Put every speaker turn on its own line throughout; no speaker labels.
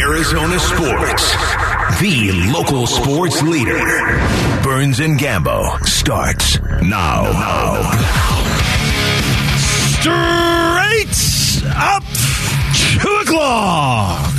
Arizona sports. The local sports leader. Burns and Gambo starts now. now.
Straight up two o'clock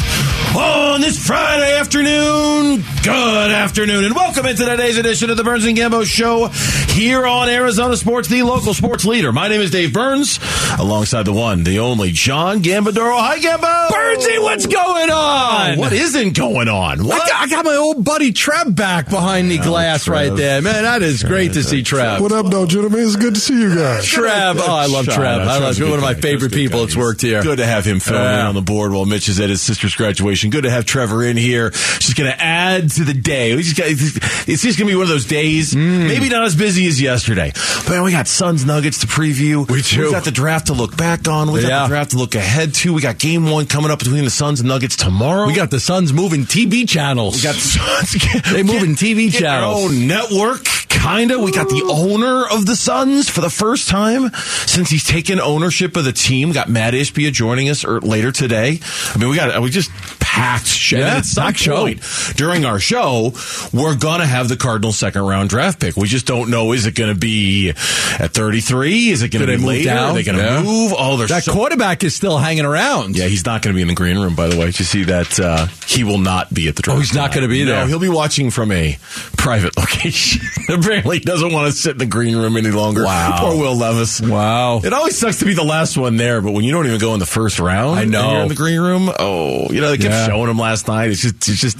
on this Friday afternoon. Good afternoon, and welcome into today's edition of the Burns and Gambo Show here on Arizona Sports, the local sports leader. My name is Dave Burns, alongside the one, the only John Gambadoro. Hi, Gambo.
Burnsy, what's going on?
Oh, what isn't going on? What?
I got, I got my old buddy Trev back behind the glass
Trev.
right there. Man, that is great to see Trev.
What up, though, gentlemen? It's good to see you guys.
Trev, oh, I love
Shut
Trev. I love
Trev's a
one of my favorite
Trev's a good
people
guy.
that's worked here.
Good to have him filling
Yeah.
in on the board while Mitch is at his sister's graduation. Good to have Trevor in here. She's going to add to the day. We just got, it's just going to be one of those days.
Mm.
Maybe not as busy as yesterday, but we got Suns Nuggets to preview.
We do.
We got the draft to look back on. We got
Yeah.
the draft to look ahead to. We got game one coming up between the Suns and Nuggets tomorrow.
We got the Suns moving TV channels.
We got the Suns.
They moving TV
their
channels.
own network, kinda. We got the owner of the Suns for the first time since he's taken ownership of the team. Got Matt Ishbia joining us er, later today. I mean, we got we just packed shit.
Yeah,
at some
packed show.
during our show, we're gonna have the Cardinals second round draft pick. We just don't know is it gonna be at thirty three? Is it gonna
Do
be later?
down?
Are they gonna
Yeah.
move? Oh,
that
so-
quarterback is still hanging around.
yeah, he's not going to be in the green room, by the way. Did you see that? Uh, he will not be at the draft.
Oh, he's not gonna be
No,
there.
he'll be watching from a private location. Apparently, he doesn't want to sit in the green room any longer.
Wow.
Poor Will Levis.
Wow.
It always sucks to be the last one there, but when you don't even go in the first round,
I know.
and you're in the green room. Oh, you know they kept Showing him last night. It's just, it's just,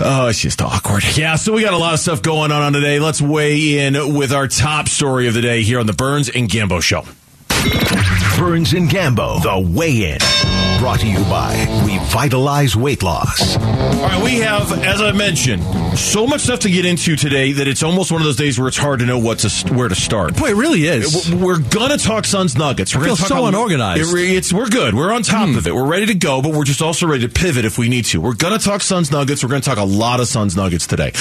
oh, it's just awkward. Yeah, so we got a lot of stuff going on on today. Let's weigh in with our top story of the day here on the Burns and Gambo Show.
Burns and Gambo, the weigh in. Brought to you by Revitalize Weight Loss.
All right, we have, as I mentioned, so much stuff to get into today that it's almost one of those days where it's hard to know what to where to start.
Boy, it really is.
We're gonna talk Suns Nuggets. We're
I
gonna
feel
talk
so
on-
unorganized. Hmm.
It- it's we're good. We're on top of it. We're ready to go, but we're just also ready to pivot if we need to. We're gonna talk Suns Nuggets. We're gonna talk a lot of Suns Nuggets today,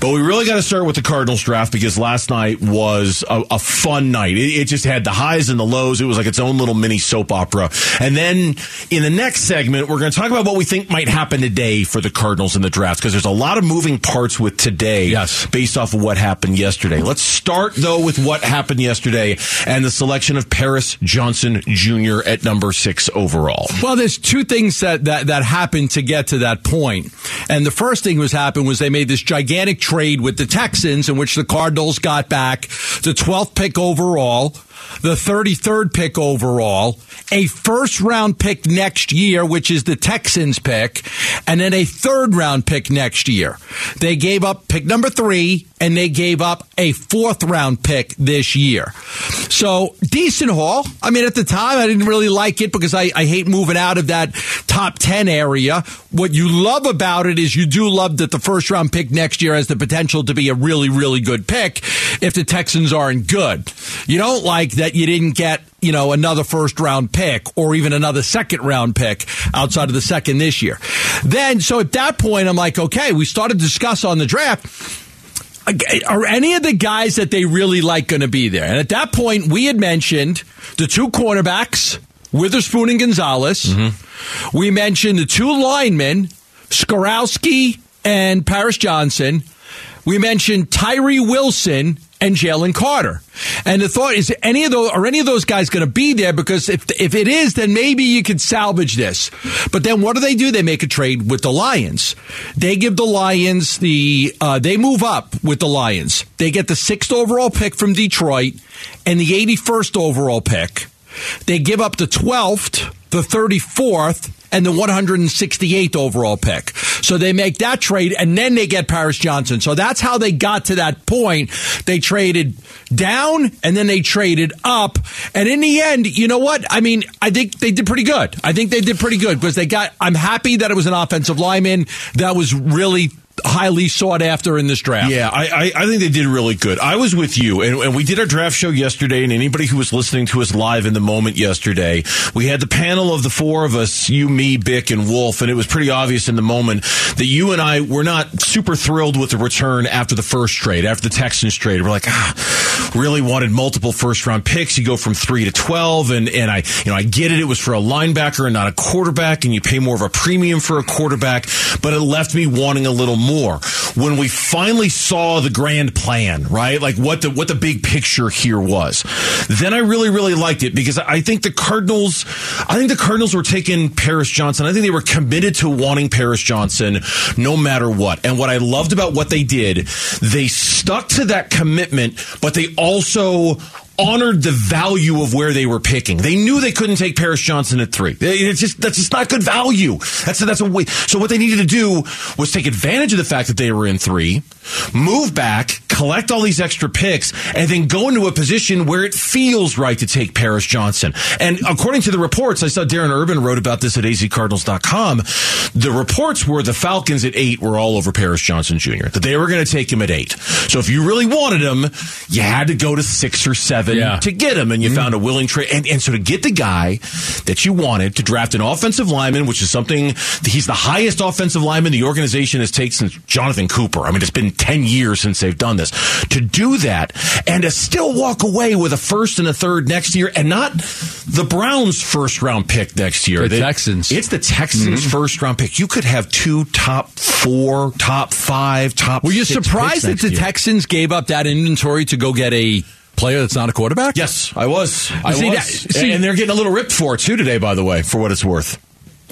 but we really got to start with the Cardinals draft because last night was a, a fun night. It, it just had the highs and the lows. It was like its own little mini soap opera. And then in the next segment, we're going to talk about what we think might happen today for the Cardinals in the draft because there's a lot of moving parts with today
Yes.
based off of what happened yesterday. Let's start though with what happened yesterday and the selection of Paris Johnson Jr. at number six overall.
Well, there's two things that, that, that happened to get to that point. And the first thing was happened was they made this gigantic trade with the Texans in which the Cardinals got back the 12th pick overall, the 33rd pick overall, a first round pick next year, which is the Texans pick, and then a third round pick next year. They gave up pick number three and they gave up a fourth round pick this year. So decent haul. I mean, at the time, I didn't really like it because I, I hate moving out of that top 10 area. What you love about it is you do love that the first round pick next year has the potential to be a really, really good pick if the Texans aren't good. You don't like that you didn't get you know, another first round pick or even another second round pick outside of the second this year. Then, so at that point, I'm like, okay, we started to discuss on the draft. Are any of the guys that they really like going to be there? And at that point, we had mentioned the two cornerbacks, Witherspoon and Gonzalez. Mm-hmm. We mentioned the two linemen, Skoronski and Paris Johnson. We mentioned Tyree Wilson and Jalen Carter. And the thought is, any of those are any of those guys going to be there? Because if if it is, then maybe you could salvage this. But then what do they do? They make a trade with the Lions. They give the Lions the uh, they move up with the Lions. They get the sixth overall pick from Detroit and the eighty first overall pick. They give up the twelfth, the thirty fourth, and the 168th overall pick. So they make that trade and then they get Paris Johnson. So that's how they got to that point. They traded down and then they traded up. And in the end, you know what? I mean, I think they did pretty good. I think they did pretty good because they got, I'm happy that it was an offensive lineman that was really highly sought after in this draft.
Yeah, I, I, I, think they did really good. I was with you, and, and, we did our draft show yesterday, and anybody who was listening to us live in the moment yesterday, we had the panel of the four of us, you, me, Bick, and Wolf, and it was pretty obvious in the moment that you and I were not super thrilled with the return after the first trade, after the Texans trade. We're like, ah, really wanted multiple first round picks. You go from three to 12, and, and I, you know, I get it. It was for a linebacker and not a quarterback, and you pay more of a premium for a quarterback, but it left me wanting a little more. When we finally saw the grand plan, right? Like what the what the big picture here was. Then I really really liked it because I think the Cardinals I think the Cardinals were taking Paris Johnson. I think they were committed to wanting Paris Johnson no matter what. And what I loved about what they did, they stuck to that commitment, but they also honored the value of where they were picking. They knew they couldn't take Paris Johnson at three. It's just that's just not good value. That's that's a way. So what they needed to do was take advantage of the fact that they were in three, move back, collect all these extra picks, and then go into a position where it feels right to take Paris Johnson. And according to the reports, I saw Darren Urban wrote about this at azcardinals.com. The reports were the Falcons at eight were all over Paris Johnson Jr. That they were going to take him at eight. So if you really wanted him, you had to go to six or seven yeah. to get him, and you mm-hmm. found a willing trade. And, and so to get the guy that you wanted to draft an offensive lineman, which is something he's the highest offensive lineman the organization has taken since Jonathan Cooper. I mean, it's been 10 years since they've done this. To do that and to still walk away with a first and a third next year and not the Browns' first round pick next year.
The they, Texans.
It's the Texans' mm-hmm. first round pick. You could have two top four, top five, top
Were you surprised that the
year.
Texans gave up that inventory to go get a player that's not a quarterback?
Yes, I was. I see, was. That, see, and they're getting a little ripped for it too today, by the way, for what it's worth.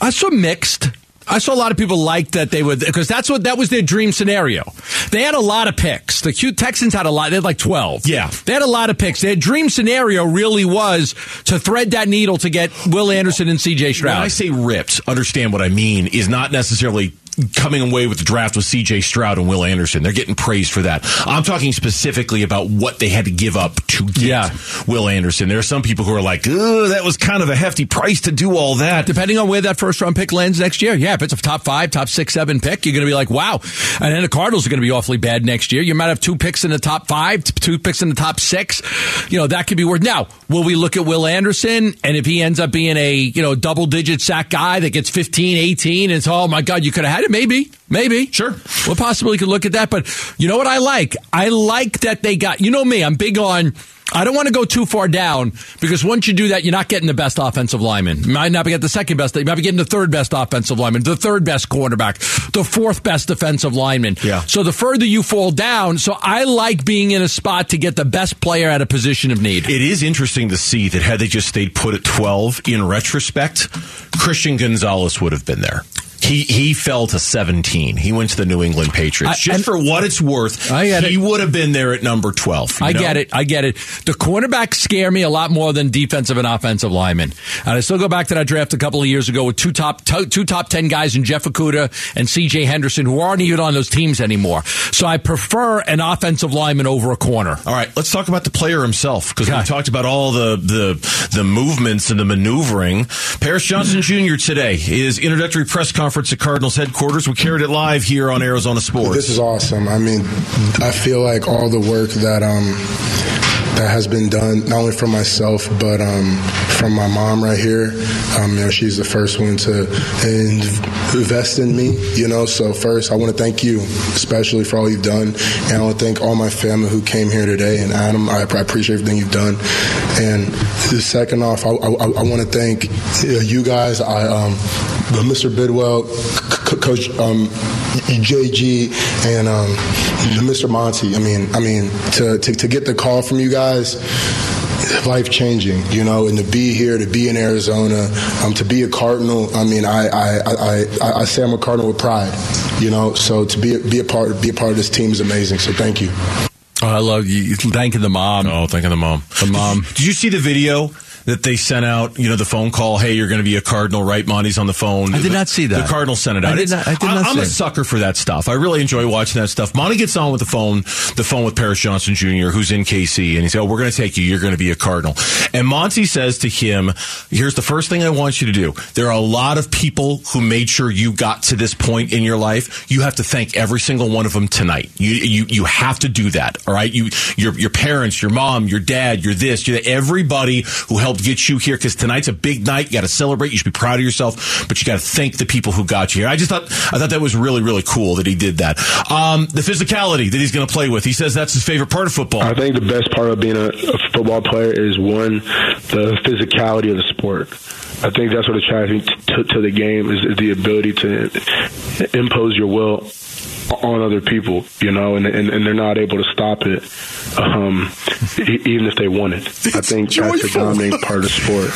I saw mixed. I saw a lot of people like that they would because that's what that was their dream scenario. They had a lot of picks. The Q Texans had a lot. They had like twelve.
Yeah,
they had a lot of picks. Their dream scenario really was to thread that needle to get Will Anderson and C.J. Stroud.
When I say ripped, understand what I mean is not necessarily coming away with the draft with C.J. Stroud and Will Anderson. They're getting praised for that. I'm talking specifically about what they had to give up to get yeah. Will Anderson. There are some people who are like, "Oh, that was kind of a hefty price to do all that."
Depending on where that first round pick lands next year, yeah, if it's a top five, top six, seven pick, you're going to be like, "Wow!" And then the Cardinals are going to be awfully bad next year. You might have two picks in the top five, two picks in the top six. You know that could be worth. Now, will we look at Will Anderson and if he ends up being a you know double digit sack guy that gets 15, 18, and it's oh my god, you could have had it Maybe, maybe.
Sure.
Well, possibly could look at that. But you know what I like? I like that they got, you know me, I'm big on, I don't want to go too far down because once you do that, you're not getting the best offensive lineman. You might not be getting the second best. You might be getting the third best offensive lineman, the third best cornerback, the fourth best defensive lineman.
Yeah.
So the further you fall down, so I like being in a spot to get the best player at a position of need.
It is interesting to see that had they just stayed put at 12 in retrospect, Christian Gonzalez would have been there. He he fell to 17. He went to the New England Patriots. I, Just for what it's worth, I get he it. would have been there at number 12.
I know? get it. I get it. The cornerbacks scare me a lot more than defensive and offensive linemen. And I still go back to that draft a couple of years ago with two top two top 10 guys in Jeff Okudah and CJ Henderson who aren't even on those teams anymore. So I prefer an offensive lineman over a corner.
All right, let's talk about the player himself because we talked about all the the the movements and the maneuvering. Paris Johnson Jr. today is introductory press conference conference at Cardinals headquarters. We carried it live here on Arizona Sports.
This is awesome. I mean, I feel like all the work that um, that has been done, not only from myself, but um, from my mom right here. Um, you know, she's the first one to invest in me, you know. So, first, I want to thank you, especially for all you've done. And I want to thank all my family who came here today. And Adam, I, I appreciate everything you've done. And the second off, I, I, I want to thank you guys. I, um, Mr. Bidwell, Coach um, JG, and um, Mr. Monty. I mean, I mean, to, to, to get the call from you guys life changing, you know, and to be here, to be in Arizona, um, to be a Cardinal. I mean, I, I, I, I, I say I'm a Cardinal with pride, you know. So to be be a part be a part of this team is amazing. So thank you.
Oh, I love you thanking the mom.
Oh, thanking the mom.
The mom.
Did you see the video? That they sent out, you know, the phone call, hey, you're going to be a Cardinal, right? Monty's on the phone.
I did not see that.
The Cardinal sent it out.
I did not- I did not
I'm a sucker for that stuff. I really enjoy watching that stuff. Monty gets on with the phone, the phone with Paris Johnson Jr., who's in KC, and he said, oh, we're going to take you. You're going to be a Cardinal. And Monty says to him, here's the first thing I want you to do. There are a lot of people who made sure you got to this point in your life. You have to thank every single one of them tonight. You, you, you have to do that. All right. You, your, your parents, your mom, your dad, your this, your everybody who helped get you here. Cause tonight's a big night. You got to celebrate. You should be proud of yourself, but you got to thank the people who got you here. I just thought, I thought that was really, really cool that he did that. Um, the physicality that he's going to play with. He says that's his favorite part of football.
I think the best part of being a, a football player is one, the physicality of the sport. I think that's what attracts me to, to the game is, is the ability to impose your will on other people, you know, and, and, and they're not able to stop it, um, e- even if they want it. I think that's the
joyful.
dominating part of the sport.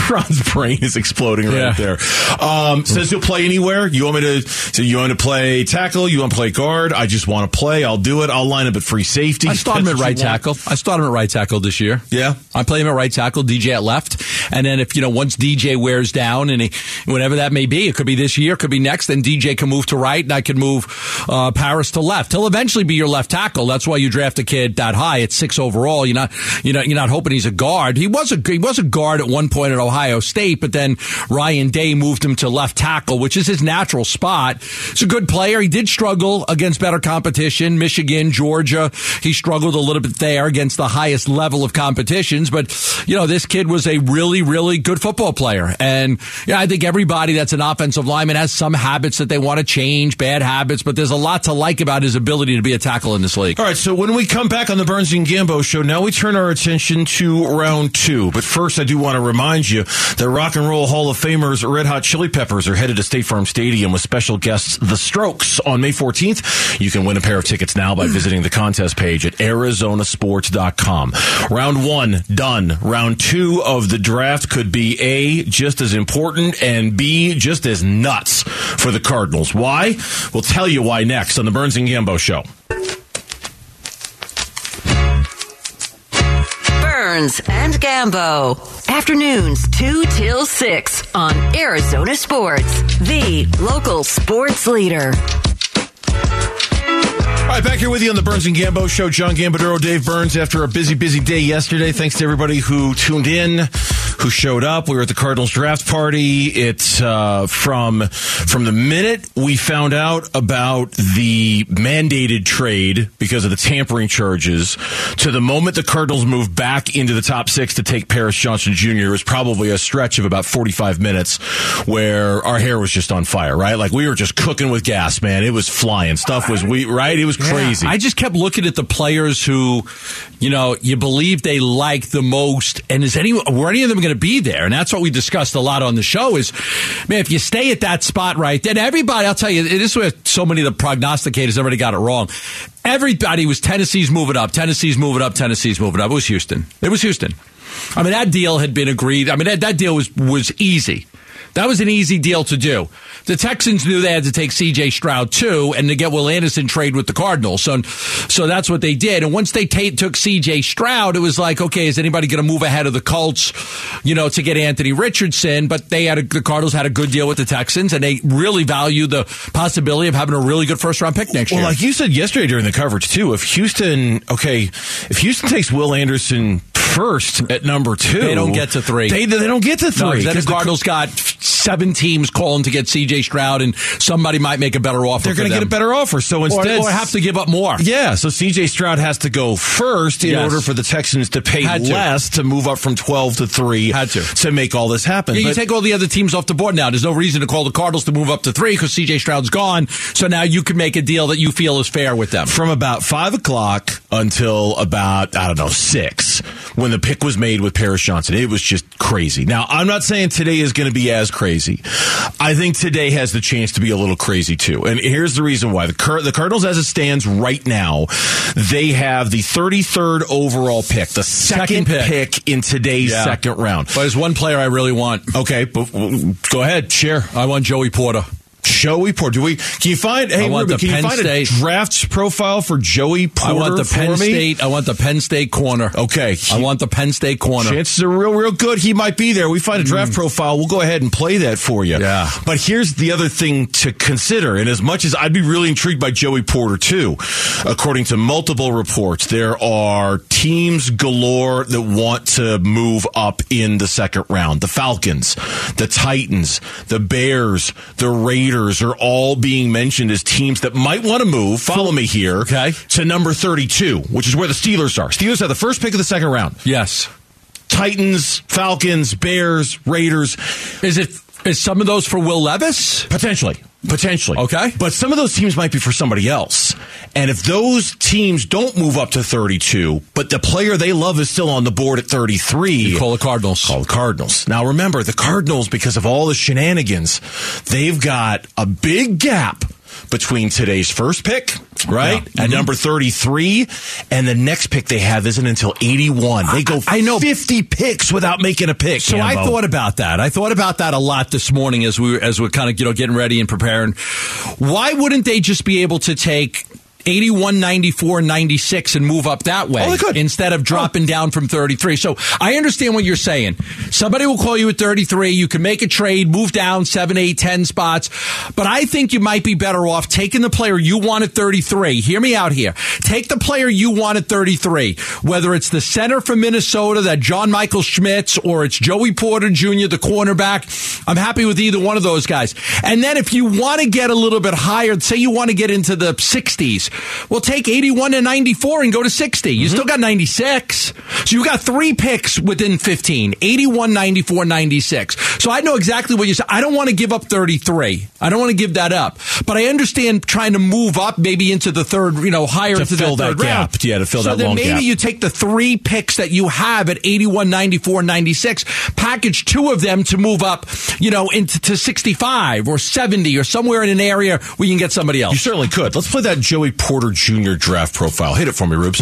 Ron's brain is exploding right
Yeah.
there. Um, says he'll play anywhere. You want me to? So you want to play tackle? You want to play guard? I just want to play. I'll do it. I'll line up at free safety.
I start him at right
you want.
tackle. I start him at right tackle this year.
Yeah.
I play him at right tackle, DJ at left. And then if, you know, once DJ wears down and he, whatever that may be, it could be this year, it could be next, then DJ can move to right and I can move, uh, Paris to left. He'll eventually be your left tackle. That's why you draft a kid that high at six overall. You're not, you know, you're not hoping he's a guard. He was a, he was a guard at one point at Ohio State, but then Ryan Day moved him to left tackle, which is his natural spot. He's a good player. He did struggle against better competition, Michigan, Georgia. He struggled a little bit there against the highest level of competitions, but you know, this kid was a really, really good football player. And yeah, I think everybody that's an offensive lineman has some habits that they want to change, bad habits, but there's a lot to like about his ability to be a tackle in this league.
All right, so when we come back on the Burns and Gambo show, now we turn our attention to round two. But first, I do want to remind you that Rock and Roll Hall of Famers Red Hot Chili Peppers are headed to State Farm Stadium with special guests The Strokes on May 14th. You can win a pair of tickets now by hmm. visiting the contest page at arizonasports.com. Round one, done. Round two of the draft could be A, just as important, and B, just as nuts for the Cardinals. Why? We'll tell you why next on the Burns and Gambo show.
Burns and Gambo. Afternoons 2 till 6 on Arizona Sports, the local sports leader.
All right, back here with you on the Burns and Gambo show. John Gambadoro, Dave Burns. After a busy, busy day yesterday, thanks to everybody who tuned in, who showed up. We were at the Cardinals draft party. It's uh, from from the minute we found out about the mandated trade because of the tampering charges to the moment the Cardinals moved back into the top six to take Paris Johnson Jr. It was probably a stretch of about forty five minutes where our hair was just on fire. Right, like we were just cooking with gas, man. It was flying. Stuff was we right. It was crazy.
I just kept looking at the players who, you know, you believe they like the most, and is any were any of them going to be there? And that's what we discussed a lot on the show. Is man, if you stay at that spot right, then everybody. I'll tell you, this is where so many of the prognosticators already got it wrong. Everybody was Tennessee's moving up, Tennessee's moving up, Tennessee's moving up. It was Houston. It was Houston. I mean, that deal had been agreed. I mean, that, that deal was was easy. That was an easy deal to do. The Texans knew they had to take C.J. Stroud too, and to get Will Anderson trade with the Cardinals. So, so that's what they did. And once they ta took C.J. Stroud, it was like, okay, is anybody going to move ahead of the Colts, you know, to get Anthony Richardson? But they had a, the Cardinals had a good deal with the Texans, and they really value the possibility of having a really good first round pick next
Well,
year.
like you said yesterday during the coverage too, if Houston, okay, if Houston takes Will Anderson first at number two,
They don't get to three.
They, they don't get to
No,
three.
'cause then the Cardinals got seven teams calling to get C.J. Stroud, and somebody might make a better offer.
they're
going to
get a better offer. So
or,
instead,
or have to give up more.
Yeah, so CJ Stroud has to go first in
Yes.
order for the Texans to pay
Had
less to move up from 12 to 3
Had to.
to make all this happen.
Yeah, you take all the other teams off the board now. There's no reason to call the Cardinals to move up to three because CJ Stroud's gone. So now you can make a deal that you feel is fair with them.
from about five o'clock until about I don't know six when the pick was made with Paris Johnson. It was just crazy. Now I'm not saying today is going to be as crazy. I think today has the chance to be a little crazy too. And here's the reason why: the the Cardinals, as it stands right now, they have the 33rd overall pick, the second,
Second pick.
pick. in today's
Yeah.
second round.
But there's one player I really want.
Okay, but, go ahead, share.
I want Joey Porter.
Joey Porter. Do we? Can you find? Hey, Ruben, can
Penn
you find
State-
a draft profile for Joey Porter?
I want the Penn? State. I want the Penn State corner.
Okay.
I want the Penn State corner.
Chances are real, real good. He might be there. We find a draft profile. We'll go ahead and play that for you.
Mm. Yeah.
But here's the other thing to consider. And as much as I'd be really intrigued by Joey Porter too, according to multiple reports, there are teams galore that want to move up in the second round. The Falcons, the Titans, the Bears, the Raiders are all being mentioned as teams that might want to move. Follow me here.
Okay.
To number 32, which is where the Steelers are. Steelers have the first pick of the second round.
yes.
Titans, Falcons, Bears, Raiders,
Is it? Is some of those for Will Levis?
potentially. Potentially.
Okay.
But some of those teams might be for somebody else. And if those teams don't move up to 32, but the player they love is still on the board at 33,
You call the Cardinals.
call the Cardinals. Now remember, the Cardinals, because of all the shenanigans, they've got a big gap between today's first pick, right?
Yeah. Mm-hmm.
At number 33, and the next pick they have isn't until 81. They go
I know.
50 picks without making a pick.
So I thought about that. I thought about that a lot this morning as we were, as we're kind of you know getting ready and preparing. Why wouldn't they just be able to take 81, 94, 96 and move up that way
Oh,
instead of oh. dropping down from 33? So I understand what you're saying. Somebody will call you at 33. You can make a trade, move down seven, eight, 10 spots. But I think you might be better off taking the player you want at 33. Hear me out here. Take the player you want at 33, whether it's the center from Minnesota, that John Michael Schmitz, or it's Joey Porter Jr., the cornerback. I'm happy with either one of those guys. And then if you want to get a little bit higher, say you want to get into the 60s, well, take 81 and 94 and go to 60. You mm-hmm. still got 96. So you got three picks within 15 81, 94, 96. So I know exactly what you said. I don't want to give up 33. I don't want to give that up. But I understand trying to move up maybe into the third, you know, higher
To
into
fill
that,
that
third round.
gap. Yeah, to fill
so
that
then
long
maybe
gap.
you take the three picks that you have at 81, 94, 96, package two of them to move up, you know, into to 65 or 70 or somewhere in an area where you can get somebody else.
You certainly could. Let's play that Joey Porter Jr. draft profile. Hit it for me, Rubes.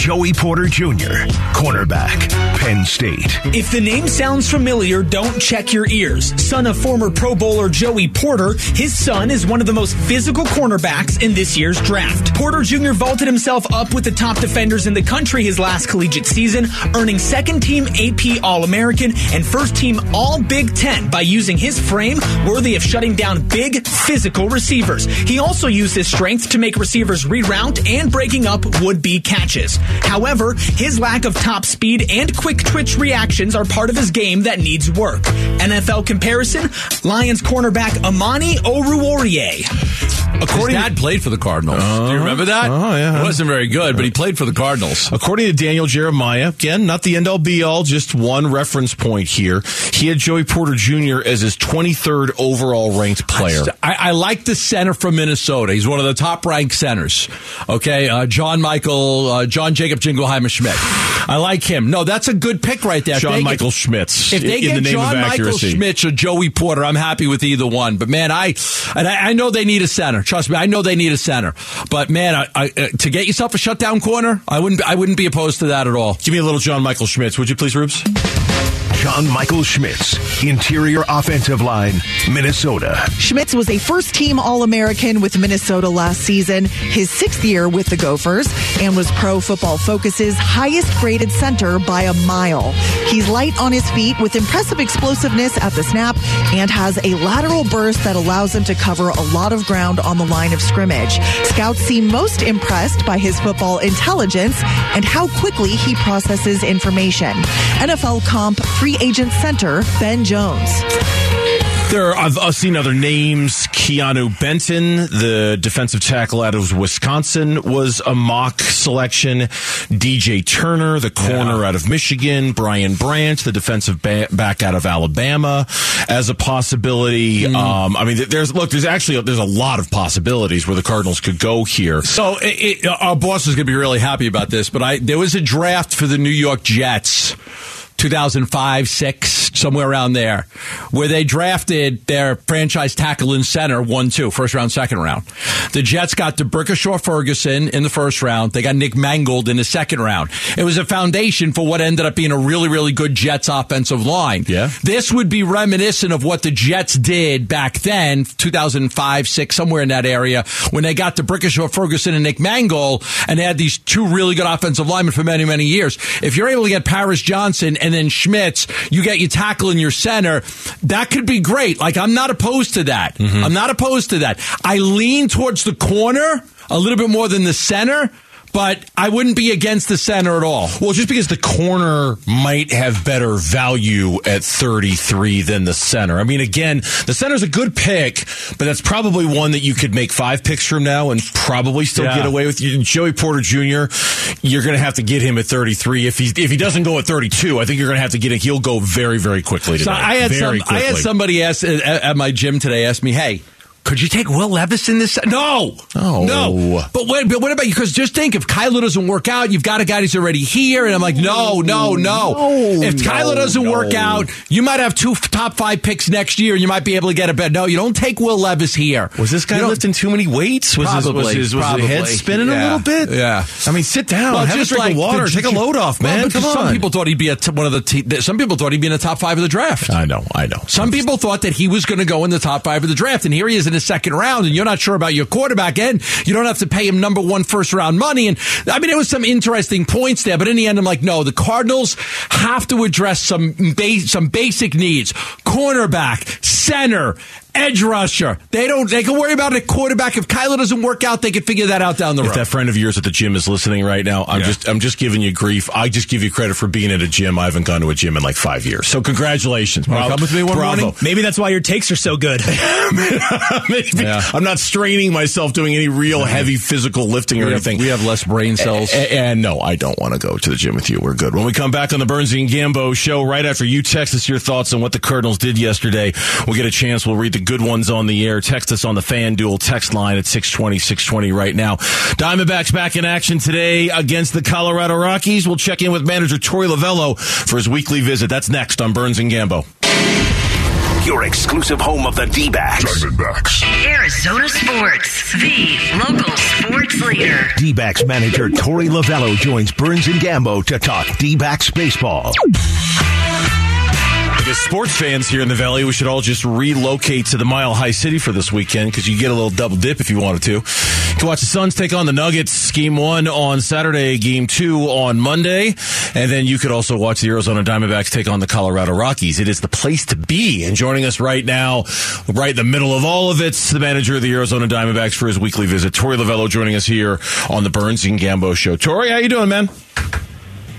Joey Porter Jr., cornerback, Penn State.
If the name sounds familiar, don't check your ears. Son of former Pro Bowler Joey Porter, his son is one of the most physical cornerbacks in this year's draft. Porter Jr. vaulted himself up with the top defenders in the country his last collegiate season, earning second team AP All American and first team All Big Ten by using his frame worthy of shutting down big physical receivers. He also used his strength to make receivers reroute and breaking up would be catches. However, his lack of top speed and quick twitch reactions are part of his game that needs work. NFL comparison Lions cornerback Amani Oruwariye.
His dad played for the Cardinals. Do you remember that?
Oh, yeah.
It wasn't very good, but he played for the Cardinals.
According to Daniel Jeremiah, again, not the end all be all, just one reference point here. He had Joey Porter Jr. as his 23rd overall ranked player.
I, I like the center from Minnesota. He's one of the top ranked centers. Okay, uh, John Michael, uh, John Jacob Jingleheimer Schmidt. I like him. No, that's a good pick right there.
Sean
they get-
Michael Schmitz.
If they get
the of
Michael. Schmitz or Joey Porter, I'm happy with either one. But man, I and I, I know they need a center. Trust me, I know they need a center. But man, I, I, uh, to get yourself a shutdown corner, I wouldn't. I wouldn't be opposed to that at all.
Give me a little John Michael Schmitz, would you please, Rubes?
John Michael Schmitz, interior offensive line, Minnesota.
Schmitz was a first team All American with Minnesota last season, his sixth year with the Gophers, and was Pro Football Focus's highest graded center by a mile. He's light on his feet with impressive explosiveness at the snap and has a lateral burst that allows him to cover a lot of ground on the line of scrimmage. Scouts seem most impressed by his football intelligence and how quickly he processes information. NFL comp free agent center Ben Jones.
There, are, I've, I've seen other names. Keanu Benton, the defensive tackle out of Wisconsin, was a mock selection. DJ Turner, the corner out of Michigan. Brian Branch, the defensive ba- back out of Alabama, as a possibility. Um, I mean, there's look, there's actually there's a lot of possibilities where the Cardinals could go here.
So it, it, our boss is going to be really happy about this, but I there was a draft for the New York Jets 2005, six, somewhere around there, where they drafted their franchise tackle and center one, two, first round, second round. The Jets got D'Brickashaw Ferguson in the first round. They got Nick Mangold in the second round. It was a foundation for what ended up being a really, really good Jets offensive line.
Yeah.
This would be reminiscent of what the Jets did back then, 2005, six, somewhere in that area, when they got D'Brickashaw Ferguson and Nick Mangold and they had these two really good offensive linemen for many, many years. If you're able to get Paris Johnson and then Schmitz, you get your tackle in your center. That could be great. Like I'm not opposed to that.
Mm-hmm.
I'm not opposed to that. I lean towards the corner a little bit more than the center. But I wouldn't be against the center at all.
Well, just because the corner might have better value at 33 than the center. I mean, again, the center's a good pick, but that's probably one that you could make five picks from now and probably still
Yeah.
get away with. Joey Porter Jr., you're going to have to get him at 33. If he if he doesn't go at 32, I think you're going to have to get him. He'll go very very quickly
So. I had
very
some, I had somebody ask at, at my gym today ask me, "Hey, could you take Will Levis in this?" No,
Oh.
no. But what, but what about you? Because just think, if Kyler doesn't work out, you've got a guy who's already here, and I'm like, no, no, no. if Kyler doesn't work out, you might have two top five picks next year, and you might be able to get a bet. No, you don't take Will Levis here.
Was this guy
You
lifting too many weights? Was his, was
Probably,
his, was his head
probably.
spinning a little bit?
yeah.
I mean, sit down,
Well,
have a drink
like
of water, take a load off, man.
because
Come on.
Some people thought he'd be a t- one of the. T- some people thought he'd be in the top five of the draft.
I know, I know.
Some people thought that he was going to go in the top five of the draft, and here he is in the second round, and you're not sure about your quarterback, and you don't have to pay him number one first round money. And I mean, it was some interesting points there, but in the end, I'm like, no, the Cardinals have to address some ba- some basic needs: cornerback, center. Edge rusher. They don't. They can worry about a quarterback. If Kyler doesn't work out, they can figure that out down the
If
road.
that friend of yours at the gym is listening right now, I'm
Yeah.
just I'm just giving you grief. I just give you credit for being at a gym. I haven't gone to a gym in like five years. So congratulations.
Wanna come with me one
Bravo.
morning?
Maybe that's why your takes are so good.
Maybe.
Yeah.
I'm not straining myself doing any real heavy physical lifting or
have,
anything.
we have less brain cells.
A- And no, I don't want to go to the gym with you. We're good. When we come back on the Burns and Gambo show, right after you text us your thoughts on what the Cardinals did yesterday, we'll get a chance. We'll read the good ones on the air. Text us on the FanDuel text line at 620, 620 right now. Diamondbacks back in action today against the Colorado Rockies. We'll check in with manager Torey Lovullo for his weekly visit. That's next on Burns and Gambo.
Your exclusive home of the D-backs. Diamondbacks.
Arizona Sports, the local sports leader.
D-backs manager Torey Lovullo joins Burns and Gambo to talk D-backs baseball.
As sports fans here in the Valley, we should all just relocate to the Mile High City for this weekend because you get a little double dip if you wanted to. You can watch the Suns take on the Nuggets game one on Saturday, game two on Monday, and then you could also watch the Arizona Diamondbacks take on the Colorado Rockies. It is the place to be. And joining us right now, right in the middle of all of it, the manager of the Arizona Diamondbacks for his weekly visit, Torey Lovullo, joining us here on the Burns and Gambo show. Torey, how you doing, man?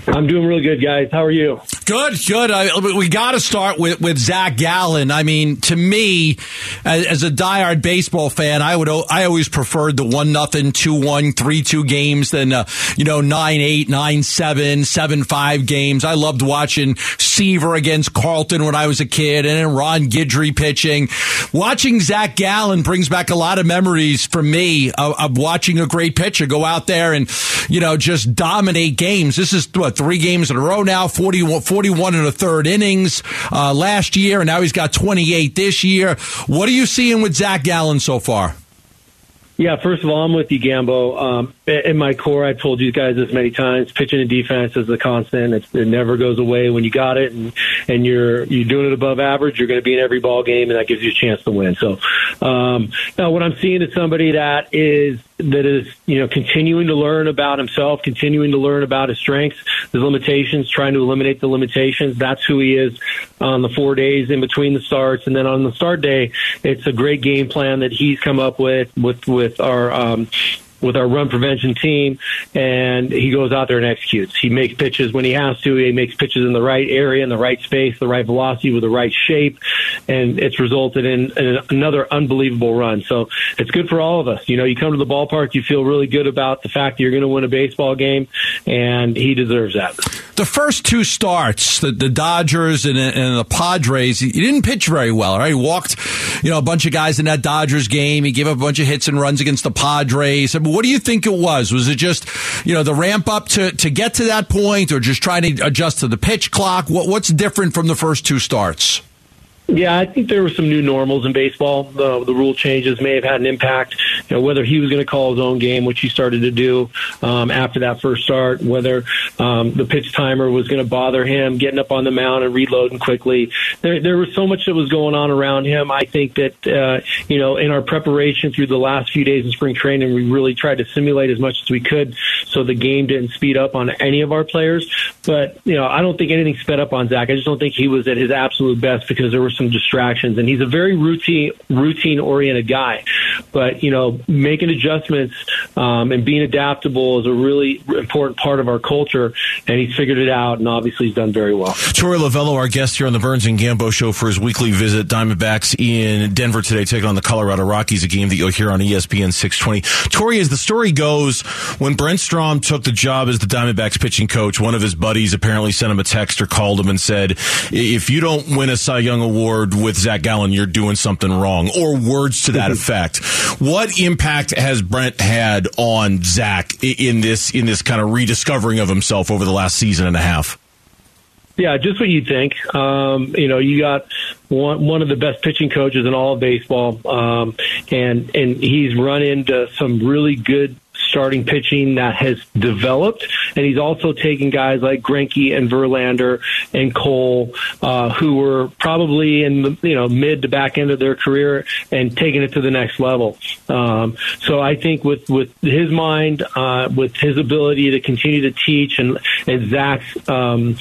I'm doing really good, guys. How are you?
Good, good. I, we got to start with, with Zach Gallen. I mean, to me, as, as a diehard baseball fan, I would I always preferred the one nothing, two one, three two games than uh, you know nine eight, nine seven, seven five games. I loved watching Seaver against Carlton when I was a kid, and then Ron Guidry pitching. Watching Zach Gallen brings back a lot of memories for me of, of watching a great pitcher go out there and you know just dominate games. This is what three games in a row now, 41, 41 in the third innings uh, last year, and now he's got 28 this year. What are you seeing with Zach Gallen so far?
Yeah, first of all, I'm with you, Gambo. Um, in my core, I've told you guys this many times: pitching and defense is a constant. It's, it never goes away. When you got it, and and you're you're doing it above average, you're going to be in every ball game, and that gives you a chance to win. So, um, now what I'm seeing is somebody that is that is you know continuing to learn about himself, continuing to learn about his strengths, his limitations, trying to eliminate the limitations. That's who he is on the four days in between the starts, and then on the start day, it's a great game plan that he's come up with with with our. Um, with our run prevention team, and he goes out there and executes. He makes pitches when he has to. He makes pitches in the right area, in the right space, the right velocity, with the right shape, and it's resulted in, in another unbelievable run. So it's good for all of us. You know, you come to the ballpark, you feel really good about the fact that you're going to win a baseball game, and he deserves that.
the first two starts, the, the Dodgers and, and, the Padres, he didn't pitch very well. Right, he walked, you know, a bunch of guys in that Dodgers game. He gave up a bunch of hits and runs against the Padres. I mean, what do you think it was? Was it just, you know, the ramp up to to get to that point, or just trying to adjust to the pitch clock? What what's different from the first two starts?
Yeah, I think there were some new normals in baseball. The, the rule changes may have had an impact. You know, whether he was going to call his own game, which he started to do um, after that first start, whether um, the pitch timer was going to bother him getting up on the mound and reloading quickly. There, there was so much that was going on around him. I think that uh, you know, in our preparation through the last few days in spring training, we really tried to simulate as much as we could so the game didn't speed up on any of our players. But you know, I don't think anything sped up on Zach. I just don't think he was at his absolute best because there were some distractions, and he's a very routine routine oriented guy. But you know, making adjustments um, and being adaptable is a really important part of our culture, and he's figured it out, and obviously he's done very well.
Torey Lovullo, our guest here on the Burns and Gambo Show for his weekly visit. Diamondbacks in Denver today, taking on the Colorado Rockies, a game that you'll hear on ESPN 620. Torey, as the story goes, when Brent Strom took the job as the Diamondbacks pitching coach, one of his buddies apparently sent him a text or called him and said, "If you don't win a Cy Young Award with Zach Gallen, you're doing something wrong," or words to that effect. What impact has Brent had on Zach in this in this kind of rediscovering of himself over the last season and a half?
Yeah, just what you think. Um, you know, you got one one of the best pitching coaches in all of baseball, um, and and he's run into some really good starting pitching that has developed, and he's also taken guys like Greinke and Verlander and Cole, uh, who were probably in the you know mid to back end of their career, and taking it to the next level. Um, so I think with with his mind, uh, with his ability to continue to teach, and and Zach's um,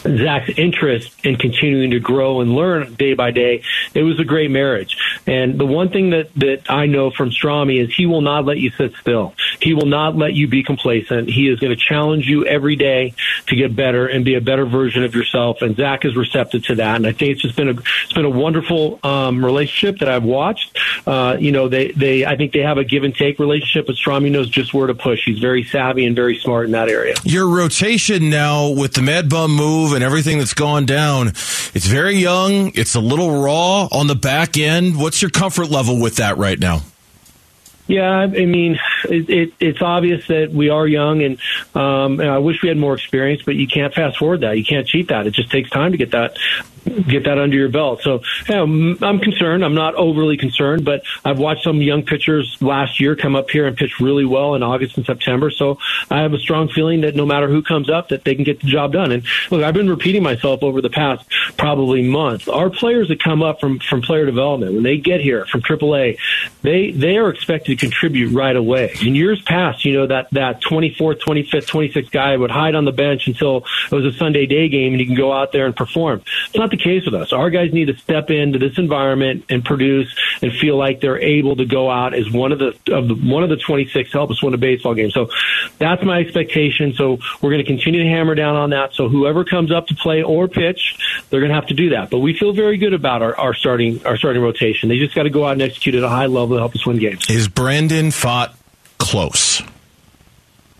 Zach's interest in continuing to grow and learn day by day, it was a great marriage. And the one thing that, that I know from Stromy is he will not let you sit still. He will not let you be complacent. He is going to challenge you every day to get better and be a better version of yourself. And Zach is receptive to that. And I think it's just been a it's been a wonderful um, relationship that I've watched. Uh, you know, they they I think they have a give and take relationship. But Stromy knows just where to push. He's very savvy and very smart in that area.
Your rotation now with the Mad Bum move and everything that's gone down, it's very young. It's a little raw on the back end. What's your comfort level with that right now?
Yeah, I mean, it, it, it's obvious that we are young, and, um, and I wish we had more experience. But you can't fast forward that. You can't cheat that. It just takes time to get that get that under your belt. So yeah, I'm concerned. I'm not overly concerned, but I've watched some young pitchers last year come up here and pitch really well in August and September. So I have a strong feeling that no matter who comes up, that they can get the job done. And look, I've been repeating myself over the past probably month. Our players that come up from from player development when they get here from AAA, they they are expected to contribute right away. In years past, you know that that 24th, 25th, 26th guy would hide on the bench until it was a Sunday day game and he can go out there and perform. It's not the case with us. Our guys need to step into this environment and produce and feel like they're able to go out as one of the of the, one of the 26 help us win a baseball game. So that's my expectation. So we're going to continue to hammer down on that. So whoever comes up to play or pitch, they're going to have to do that. But we feel very good about our, our starting our starting rotation. They just got to go out and execute at a high level to help us win games.
Is Brandon Pfaadt close?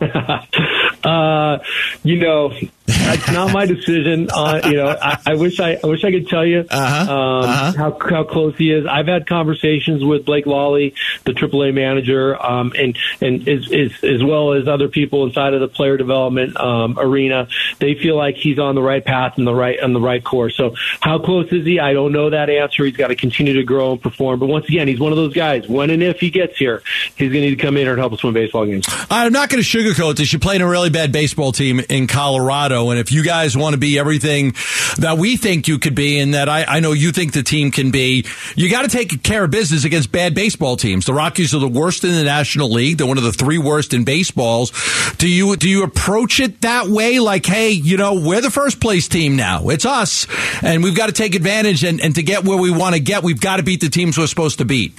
uh, you know, it's not my decision. Uh, you know, I, I, wish I, I wish I could tell you uh-huh. Um, uh-huh. how how close he is. I've had conversations with Blake Lalli, the AAA manager, um, and and as, as, as well as other people inside of the player development um, arena. They feel like he's on the right path and the right on the right course. So how close is he? I don't know that answer. He's got to continue to grow and perform. But once again, he's one of those guys. When and if he gets here, he's going to need to come in here and help us win baseball games.
I'm not going to sugarcoat this. You played in a really bad baseball team in Colorado. And if you guys want to be everything that we think you could be and that I, I know you think the team can be, you got to take care of business against bad baseball teams. The Rockies are the worst in the National League. They're one of the three worst in baseballs. Do you, do you approach it that way? Like, hey, you know, we're the first place team now. It's us. And we've got to take advantage and, and to get where we want to get, we've got to beat the teams we're supposed to beat.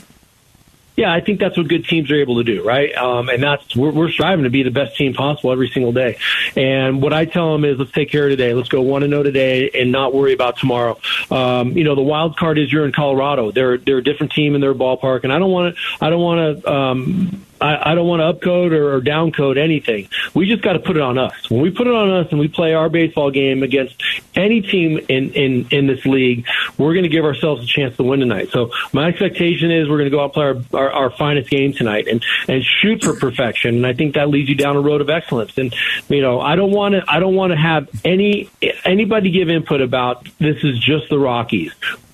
Yeah, I think that's what good teams are able to do, right? Um, and that's we're, we're striving to be the best team possible every single day. And what I tell them is, let's take care of today. Let's go one and zero oh today, and not worry about tomorrow. Um, you know, the wild card is you're in Colorado. They're they're a different team in their ballpark, and I don't want to. I don't want to. Um, I, I don't want to upcode or, or downcode anything. We just got to put it on us. When we put it on us and we play our baseball game against any team in in in this league, we're going to give ourselves a chance to win tonight. So my expectation is we're going to go out and play our, our, our finest game tonight and and shoot for perfection. And I think that leads you down a road of excellence. And you know, I don't want to I don't want to have any anybody give input about this is just the Rockies.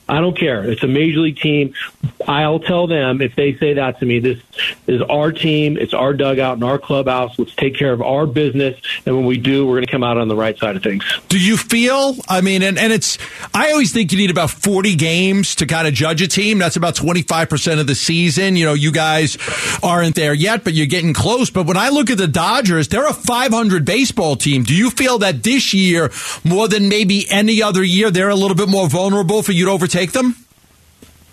I don't care. It's a major league team. I'll tell them if they say that to me. This is our team. It's our dugout and our clubhouse. Let's take care of our business. And when we do, we're going to come out on the right side of things.
Do you feel? I mean, and, and it's, I always think you need about 40 games to kind of judge a team. That's about 25% of the season. You know, you guys aren't there yet, but you're getting close. But when I look at the Dodgers, they're a 500 baseball team. Do you feel that this year, more than maybe any other year, they're a little bit more vulnerable for you to overtake? Take them?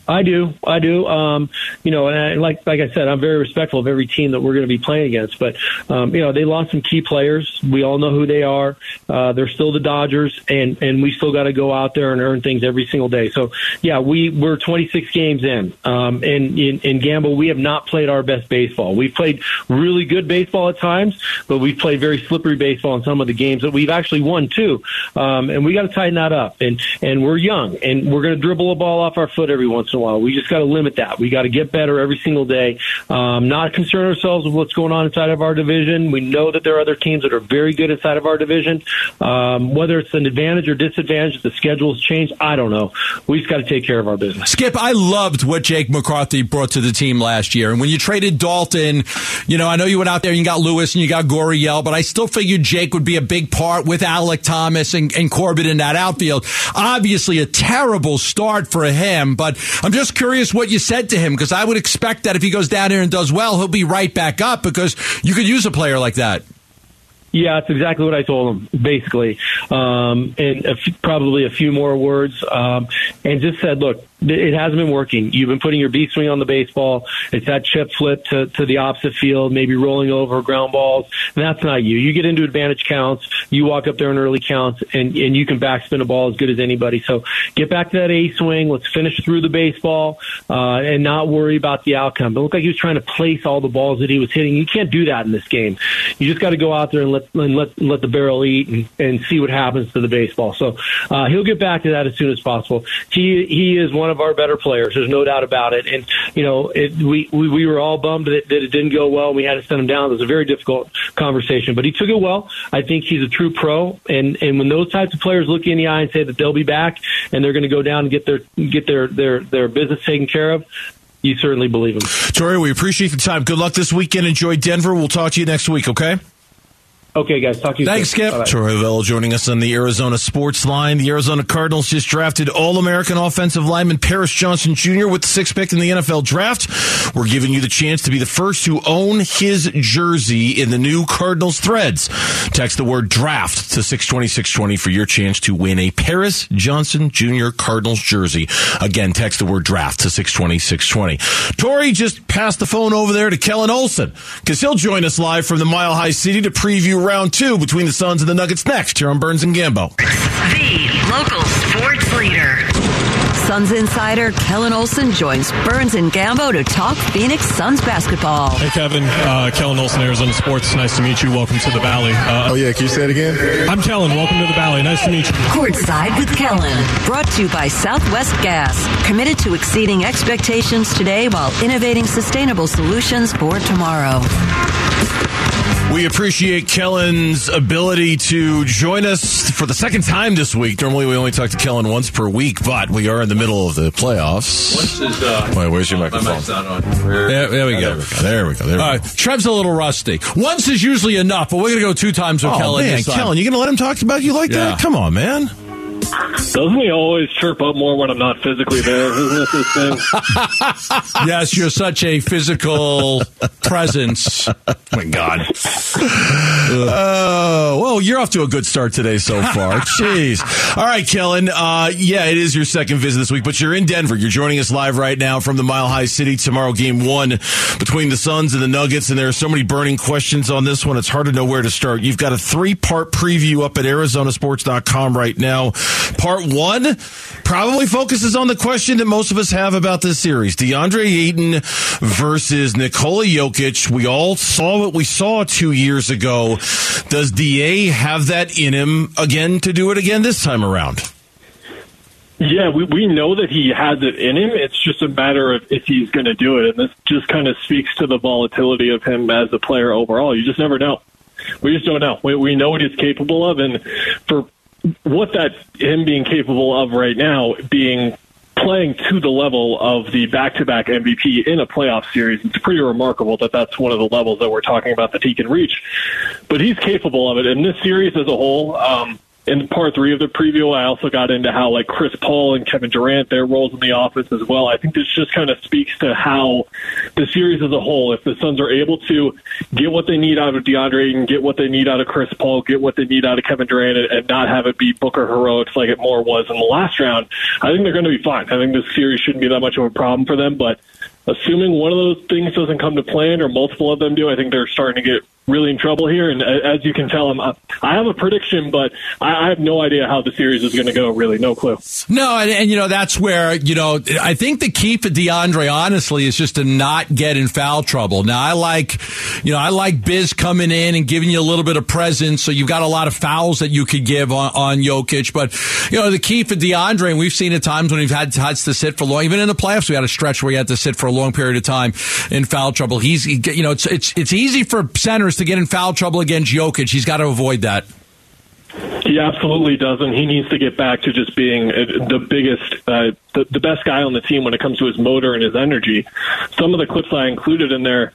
I do, I do. Um, you know, and I, like like I said, I'm very respectful of every team that we're going to be playing against. But um, you know, they lost some key players. We all know who they are. Uh, they're still the Dodgers, and and we still got to go out there and earn things every single day. So yeah, we we're 26 games in, um, and in, in Gambo, we have not played our best baseball. We've played really good baseball at times, but we've played very slippery baseball in some of the games that we've actually won too. Um, and we got to tighten that up. And and we're young, and we're going to dribble a ball off our foot every once a while. We just got to limit that. We got to get better every single day. Um, not concern ourselves with what's going on inside of our division. We know that there are other teams that are very good inside of our division. Um, whether it's an advantage or disadvantage, the schedules change. I don't know. We just got to take care of our business.
Skip, I loved what Jake McCarthy brought to the team last year. And when you traded Dalton, you know, I know you went out there and you got Lewis and you got Gurriel, but I still figured Jake would be a big part with Alek Thomas and, and Corbin in that outfield. Obviously, a terrible start for him, but I'm just curious what you said to him because I would expect that if he goes down there and does well, he'll be right back up because you could use a player like that.
Yeah, that's exactly what I told him, basically, um, and a f- probably a few more words, um, and just said, "Look, it hasn't been working. You've been putting your B swing on the baseball. It's that chip flip to, to the opposite field, maybe rolling over ground balls. And that's not you. You get into advantage counts. You walk up there in early counts, and, and you can backspin a ball as good as anybody. So get back to that A swing. Let's finish through the baseball uh, and not worry about the outcome. It looked like he was trying to place all the balls that he was hitting. You can't do that in this game. You just got to go out there and let and let let the barrel eat and, and see what happens to the baseball. So uh, he'll get back to that as soon as possible. He he is one of our better players. There's no doubt about it. And you know, it, we, we we were all bummed that it, that it didn't go well. We had to send him down. It was a very difficult conversation, but he took it well. I think he's a true pro. And and when those types of players look you in the eye and say that they'll be back and they're going to go down and get their get their their their business taken care of, you certainly believe him.
Torey, we appreciate the time. Good luck this weekend. Enjoy Denver. We'll talk to you next week. Okay.
Okay, guys. Talk to you.
Thanks,
soon.
Skip.
Bye-bye.
Torey joining us on the Arizona Sports Line. The Arizona Cardinals just drafted All-American offensive lineman Paris Johnson Jr. with the sixth pick in the NFL draft. We're giving you the chance to be the first to own his jersey in the new Cardinals threads. Text the word draft to 620-620 for your chance to win a Paris Johnson Jr. Cardinals jersey. Again, text the word draft to 620-620. Torey just passed the phone over there to Kellan Olson because he'll join us live from the Mile High City to preview round two between the Suns and the Nuggets next here on Burns and Gambo.
The local sports leader. Suns insider Kellan Olson joins Burns and Gambo to talk Phoenix Suns basketball.
Hey, Kevin. Uh, Kellan Olson, Arizona Sports. Nice to meet you. Welcome to the Valley. Uh,
Oh, yeah. Can you say it again?
I'm Kellan. Welcome to the Valley. Nice to meet you.
Courtside with Kellan. Brought to you by Southwest Gas. Committed to exceeding expectations today while innovating sustainable solutions for tomorrow.
We appreciate Kellan's ability to join us for the second time this week. Normally, we only talk to Kellan once per week, but we are in the middle of the playoffs. Uh, Wait, where's your microphone?
There, there we go.
There we go. There we go.
right, Trev's a little rusty. Once is usually enough, but we're going to go two times with
Oh,
Kellan
man,
this time.
Kellan, you going to let him talk about you like
Yeah.
that? Come on, man.
Doesn't he always chirp up more when I'm not physically there? Isn't this his thing?
yes, you're such a physical presence. Oh, my God.
Oh, well, you're off to a good start today so far. Jeez. All right, Kellan. Uh, yeah, it is your second visit this week, but you're in Denver. You're joining us live right now from the Mile High City. Tomorrow, game one between the Suns and the Nuggets, and there are so many burning questions on this one. It's hard to know where to start. You've got a three part preview up at ArizonaSports.com right now. Part one probably focuses on the question that most of us have about this series DeAndre Ayton versus Nikola Jokic. We all saw what we saw two years ago. Does DA have that in him again to do it again this time around?
Yeah, we, we know that he has it in him. It's just a matter of if he's going to do it. And this just kind of speaks to the volatility of him as a player overall. You just never know. We just don't know. We, we know what he's capable of. And for what that him being capable of right now, being playing to the level of the back-to-back MVP in a playoff series. It's pretty remarkable that that's one of the levels that we're talking about that he can reach. But he's capable of it. In this series as a whole, um, in part three of the preview, I also got into how like Chris Paul and Kevin Durant, their roles in the offense as well. I think this just kind of speaks to how the series as a whole, if the Suns are able to get what they need out of DeAndre and get what they need out of Chris Paul, get what they need out of Kevin Durant, and, and not have it be Booker heroics like it more was in the last round, I think they're going to be fine. I think this series shouldn't be that much of a problem for them, but assuming one of those things doesn't come to plan or multiple of them do, I think they're starting to get really in trouble here. And uh, as you can tell, I'm, I have a prediction, but I have no idea how the series is going to go. Really, no clue.
No, and, and, you know that's where you know I think the key for DeAndre honestly is just to not get in foul trouble. Now I like, you know, I like Biz coming in and giving you a little bit of presence, so you've got a lot of fouls that you could give on, on Jokic. But you know the key for DeAndre, and we've seen at times when he's had had to sit for long, even in the playoffs, we had a stretch where he had to sit for a long period of time in foul trouble. He's, he, you know, it's it's it's easy for centers to get in foul trouble against Jokic. He's got to avoid that.
He absolutely doesn't. He needs to get back to just being uh, the biggest, uh, the, the best guy on the team when it comes to his motor and his energy. Some of the clips I included in there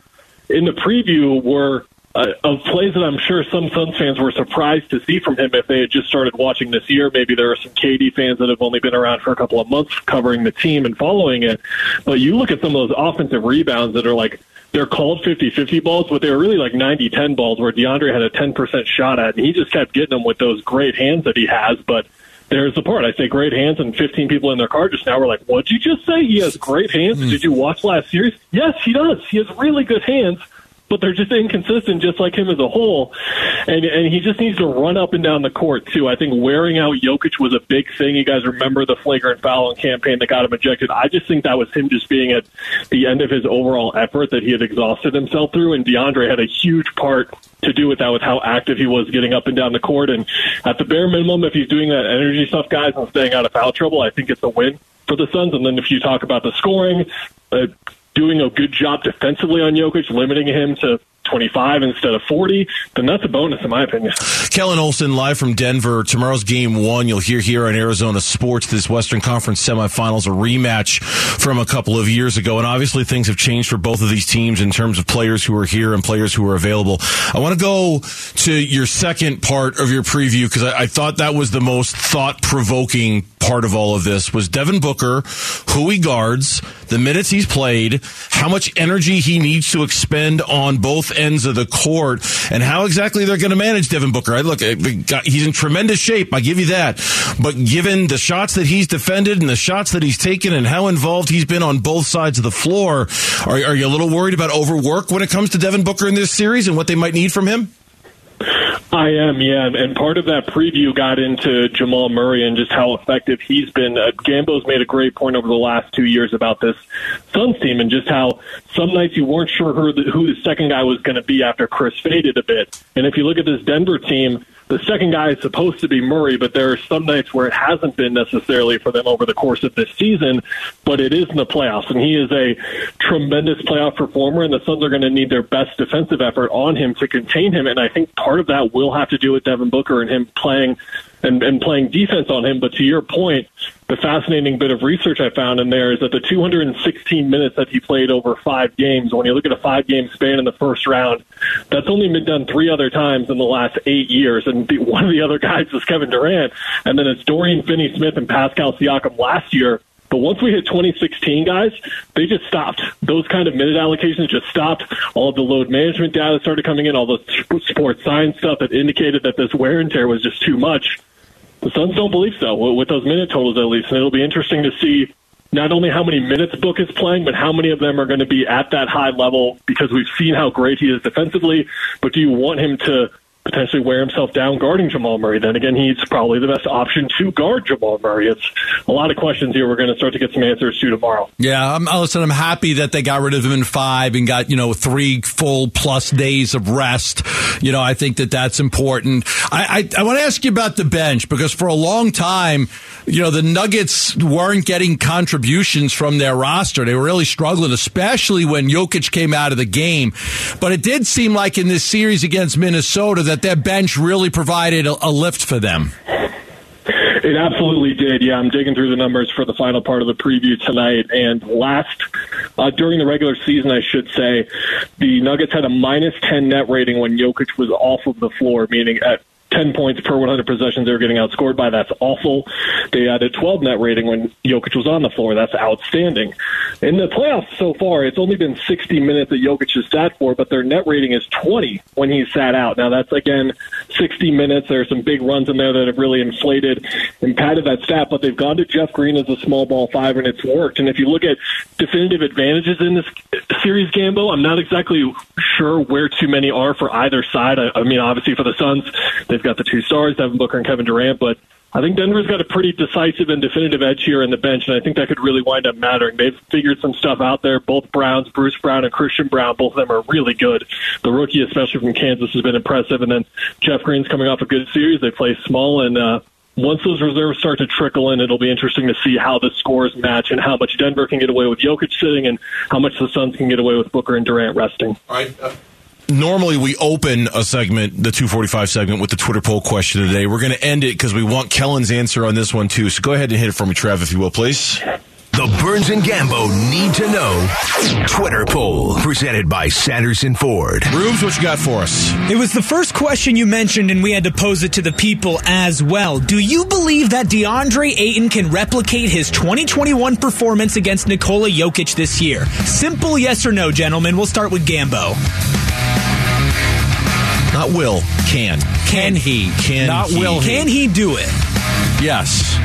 in the preview were uh, of plays that I'm sure some Suns fans were surprised to see from him if they had just started watching this year. Maybe there are some KD fans that have only been around for a couple of months covering the team and following it. But you look at some of those offensive rebounds that are like they're called 50-50 balls, but they were really like 90-10 balls where DeAndre had a 10% shot at, and he just kept getting them with those great hands that he has. But there's the part. I say great hands, and 15 people in their car just now were like, what'd you just say? He has great hands. Mm. Did you watch last series? Yes, he does. He has really good hands but they're just inconsistent, just like him as a whole. And and he just needs to run up and down the court too. I think wearing out Jokic was a big thing. You guys remember the flagrant foul and Cam Payne that got him ejected? I just think that was him just being at the end of his overall effort that he had exhausted himself through. And DeAndre had a huge part to do with that, with how active he was getting up and down the court. And at the bare minimum, if he's doing that energy stuff, guys, and staying out of foul trouble, I think it's a win for the Suns. And then if you talk about the scoring, uh, doing a good job defensively on Jokic, limiting him to 25 instead of 40, then that's a bonus in my opinion.
Kellan Olson live from Denver. Tomorrow's game one. You'll hear here on Arizona Sports this Western Conference semifinals, a rematch from a couple of years ago. And obviously things have changed for both of these teams in terms of players who are here and players who are available. I want to go to your second part of your preview because I, I thought that was the most thought provoking part of all of this was Devin Booker, who he guards, the minutes he's played, how much energy he needs to expend on both ends of the court, and how exactly they're going to manage Devin Booker. I look, he's in tremendous shape. I give you that. But given the shots that he's defended and the shots that he's taken and how involved he's been on both sides of the floor, are, are you a little worried about overwork when it comes to Devin Booker in this series and what they might need from him?
I am, yeah, and part of that preview got into Jamal Murray and just how effective he's been. Uh, Gambo's made a great point over the last two years about this Suns team and just how some nights you weren't sure who the, who the second guy was going to be after Chris faded a bit. And if you look at this Denver team, the second guy is supposed to be Murray, but there are some nights where it hasn't been necessarily for them over the course of this season, but it is in the playoffs. And he is a tremendous playoff performer, and the Suns are going to need their best defensive effort on him to contain him. And I think part of that will have to do with Devin Booker and him playing and, and playing defense on him. But to your point, the fascinating bit of research I found in there is that the 216 minutes that he played over five games, when you look at a five game span in the first round, that's only been done three other times in the last eight years. And the, one of the other guys is Kevin Durant. And then it's Dorian Finney Smith and Pascal Siakam last year. But once we hit 2016, guys, they just stopped. Those kind of minute allocations just stopped. All of the load management data started coming in, all the sports science stuff that indicated that this wear and tear was just too much. The Suns don't believe so with those minute totals at least, and it'll be interesting to see not only how many minutes Book is playing, but how many of them are going to be at that high level because we've seen how great he is defensively. But do you want him to potentially wear himself down guarding Jamal Murray. Then again, he's probably the best option to guard Jamal Murray. It's a lot of questions here. We're going to start to get some answers to tomorrow.
Yeah, I'm, uh, listen, I'm happy that they got rid of him in five and got, you know, three full plus days of rest. You know, I think that that's important. I, I, I want to ask you about the bench because for a long time, you know, the Nuggets weren't getting contributions from their roster. They were really struggling, especially when Jokic came out of the game. But it did seem like in this series against Minnesota that their bench really provided a, a lift for them.
It absolutely did. Yeah, I'm digging through the numbers for the final part of the preview tonight. And last, uh, during the regular season, I should say, the Nuggets had a minus 10 net rating when Jokic was off of the floor, meaning at 10 points per 100 possessions they were getting outscored by. That's awful. They had a 12 net rating when Jokic was on the floor. That's outstanding. In the playoffs so far, it's only been 60 minutes that Jokic has sat for, but their net rating is 20 when he's sat out. Now, that's, again, 60 minutes. There are some big runs in there that have really inflated and padded that stat, but they've gone to Jeff Green as a small ball five, and it's worked. And if you look at definitive advantages in this series, Gambo, I'm not exactly sure where too many are for either side. I, I mean, obviously for the Suns, they've got the two stars, Devin Booker and Kevin Durant, but I think Denver's got a pretty decisive and definitive edge here in the bench, and I think that could really wind up mattering. They've figured some stuff out there. Both Browns, Bruce Brown and Christian Braun, both of them are really good. The rookie, especially from Kansas, has been impressive, and then Jeff Green's coming off a good series. They play small, and uh, once those reserves start to trickle in, it'll be interesting to see how the scores match and how much Denver can get away with Jokic sitting and how much the Suns can get away with Booker and Durant resting.
All right. Uh- normally we open a segment, the 245 segment, with the Twitter poll question today. We're going to end it because we want Kellan's answer on this one too. So go ahead and hit it for me, Trev, if you will, please.
The Burns and Gambo need to know Twitter poll presented by Sanderson Ford.
Rubes, what you got for us?
It was the first question you mentioned, and we had to pose it to the people as well. Do you believe that DeAndre Ayton can replicate his 2021 performance against Nikola Jokic this year? Simple yes or no, gentlemen. We'll start with Gambo.
Not will, can.
Can he?
Can
Not
he?
will he.
Can he do it?
Yes.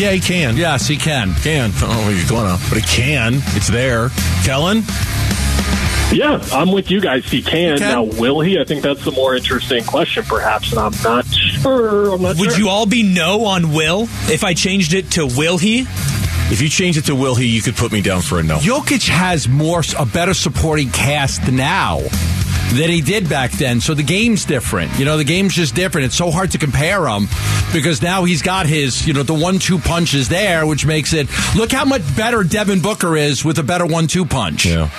Yeah, he can.
Yes, he can.
Can. Oh, I don't know where you're going on, but he can. It's there. Kellan?
Yeah, I'm with you guys. He can.
He can.
Now, will he? I think that's the more interesting question, perhaps, and I'm not sure. I'm not sure.
Would
sure.
you all be no on will if I changed it to will he?
If you change it to will he, you could put me down for a no.
Jokic has more a better supporting cast now than he did back then. So the game's different. You know, the game's just different. It's so hard to compare them because now he's got his, you know, the one-two punches there, which makes it look how much better Devin Booker is with a better one-two punch.
Yeah.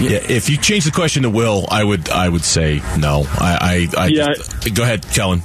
Yeah. If you change the question to will, I would I would say no. I I, I
Yeah.
go ahead, Kellan.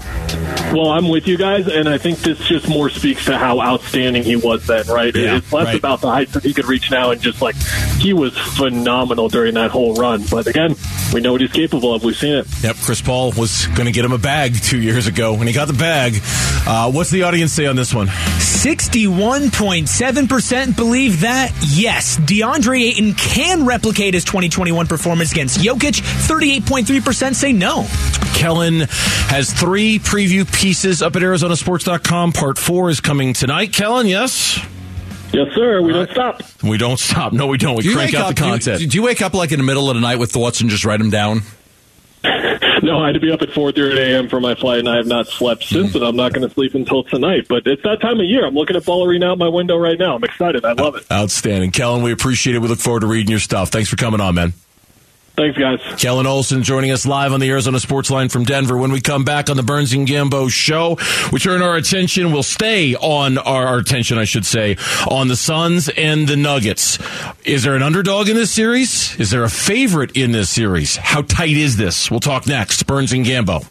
Well, I'm with you guys, and I think this just more speaks to how outstanding he was then, right?
Yeah,
it's less
right.
about the heights that he could reach now, and just like he was phenomenal during that whole run. But again, we know what he's capable of. We've seen it.
Yep, Chris Paul was going to get him a bag two years ago when he got the bag. Uh, what's the audience say on this one?
61.7% believe that, yes, DeAndre Ayton can replicate his 2021 performance against Jokic. 38.3% say no.
Kellan has three preview pieces up at ArizonaSports.com. Part four is coming tonight. Kellan, yes?
Yes, sir. We don't stop.
We don't stop. No, we don't. We
Do
crank out
up,
the
do,
content.
you, do you wake up like in the middle of the night with thoughts and just write them down?
No, I had to be up at 4:30 a.m. for my flight, and I have not slept since, and I'm not going to sleep until tonight. But it's that time of year. I'm looking at Ball Arena out my window right now. I'm excited. I love it.
Outstanding. Kellan, we appreciate it. We look forward to reading your stuff. Thanks for coming on, man.
Thanks, guys.
Kellan Olson joining us live on the Arizona Sports Line from Denver. When we come back on the Burns and Gambo show, we turn our attention, we'll stay on our, our attention, I should say, on the Suns and the Nuggets. Is there an underdog in this series? Is there a favorite in this series? How tight is this? We'll talk next. Burns and Gambo.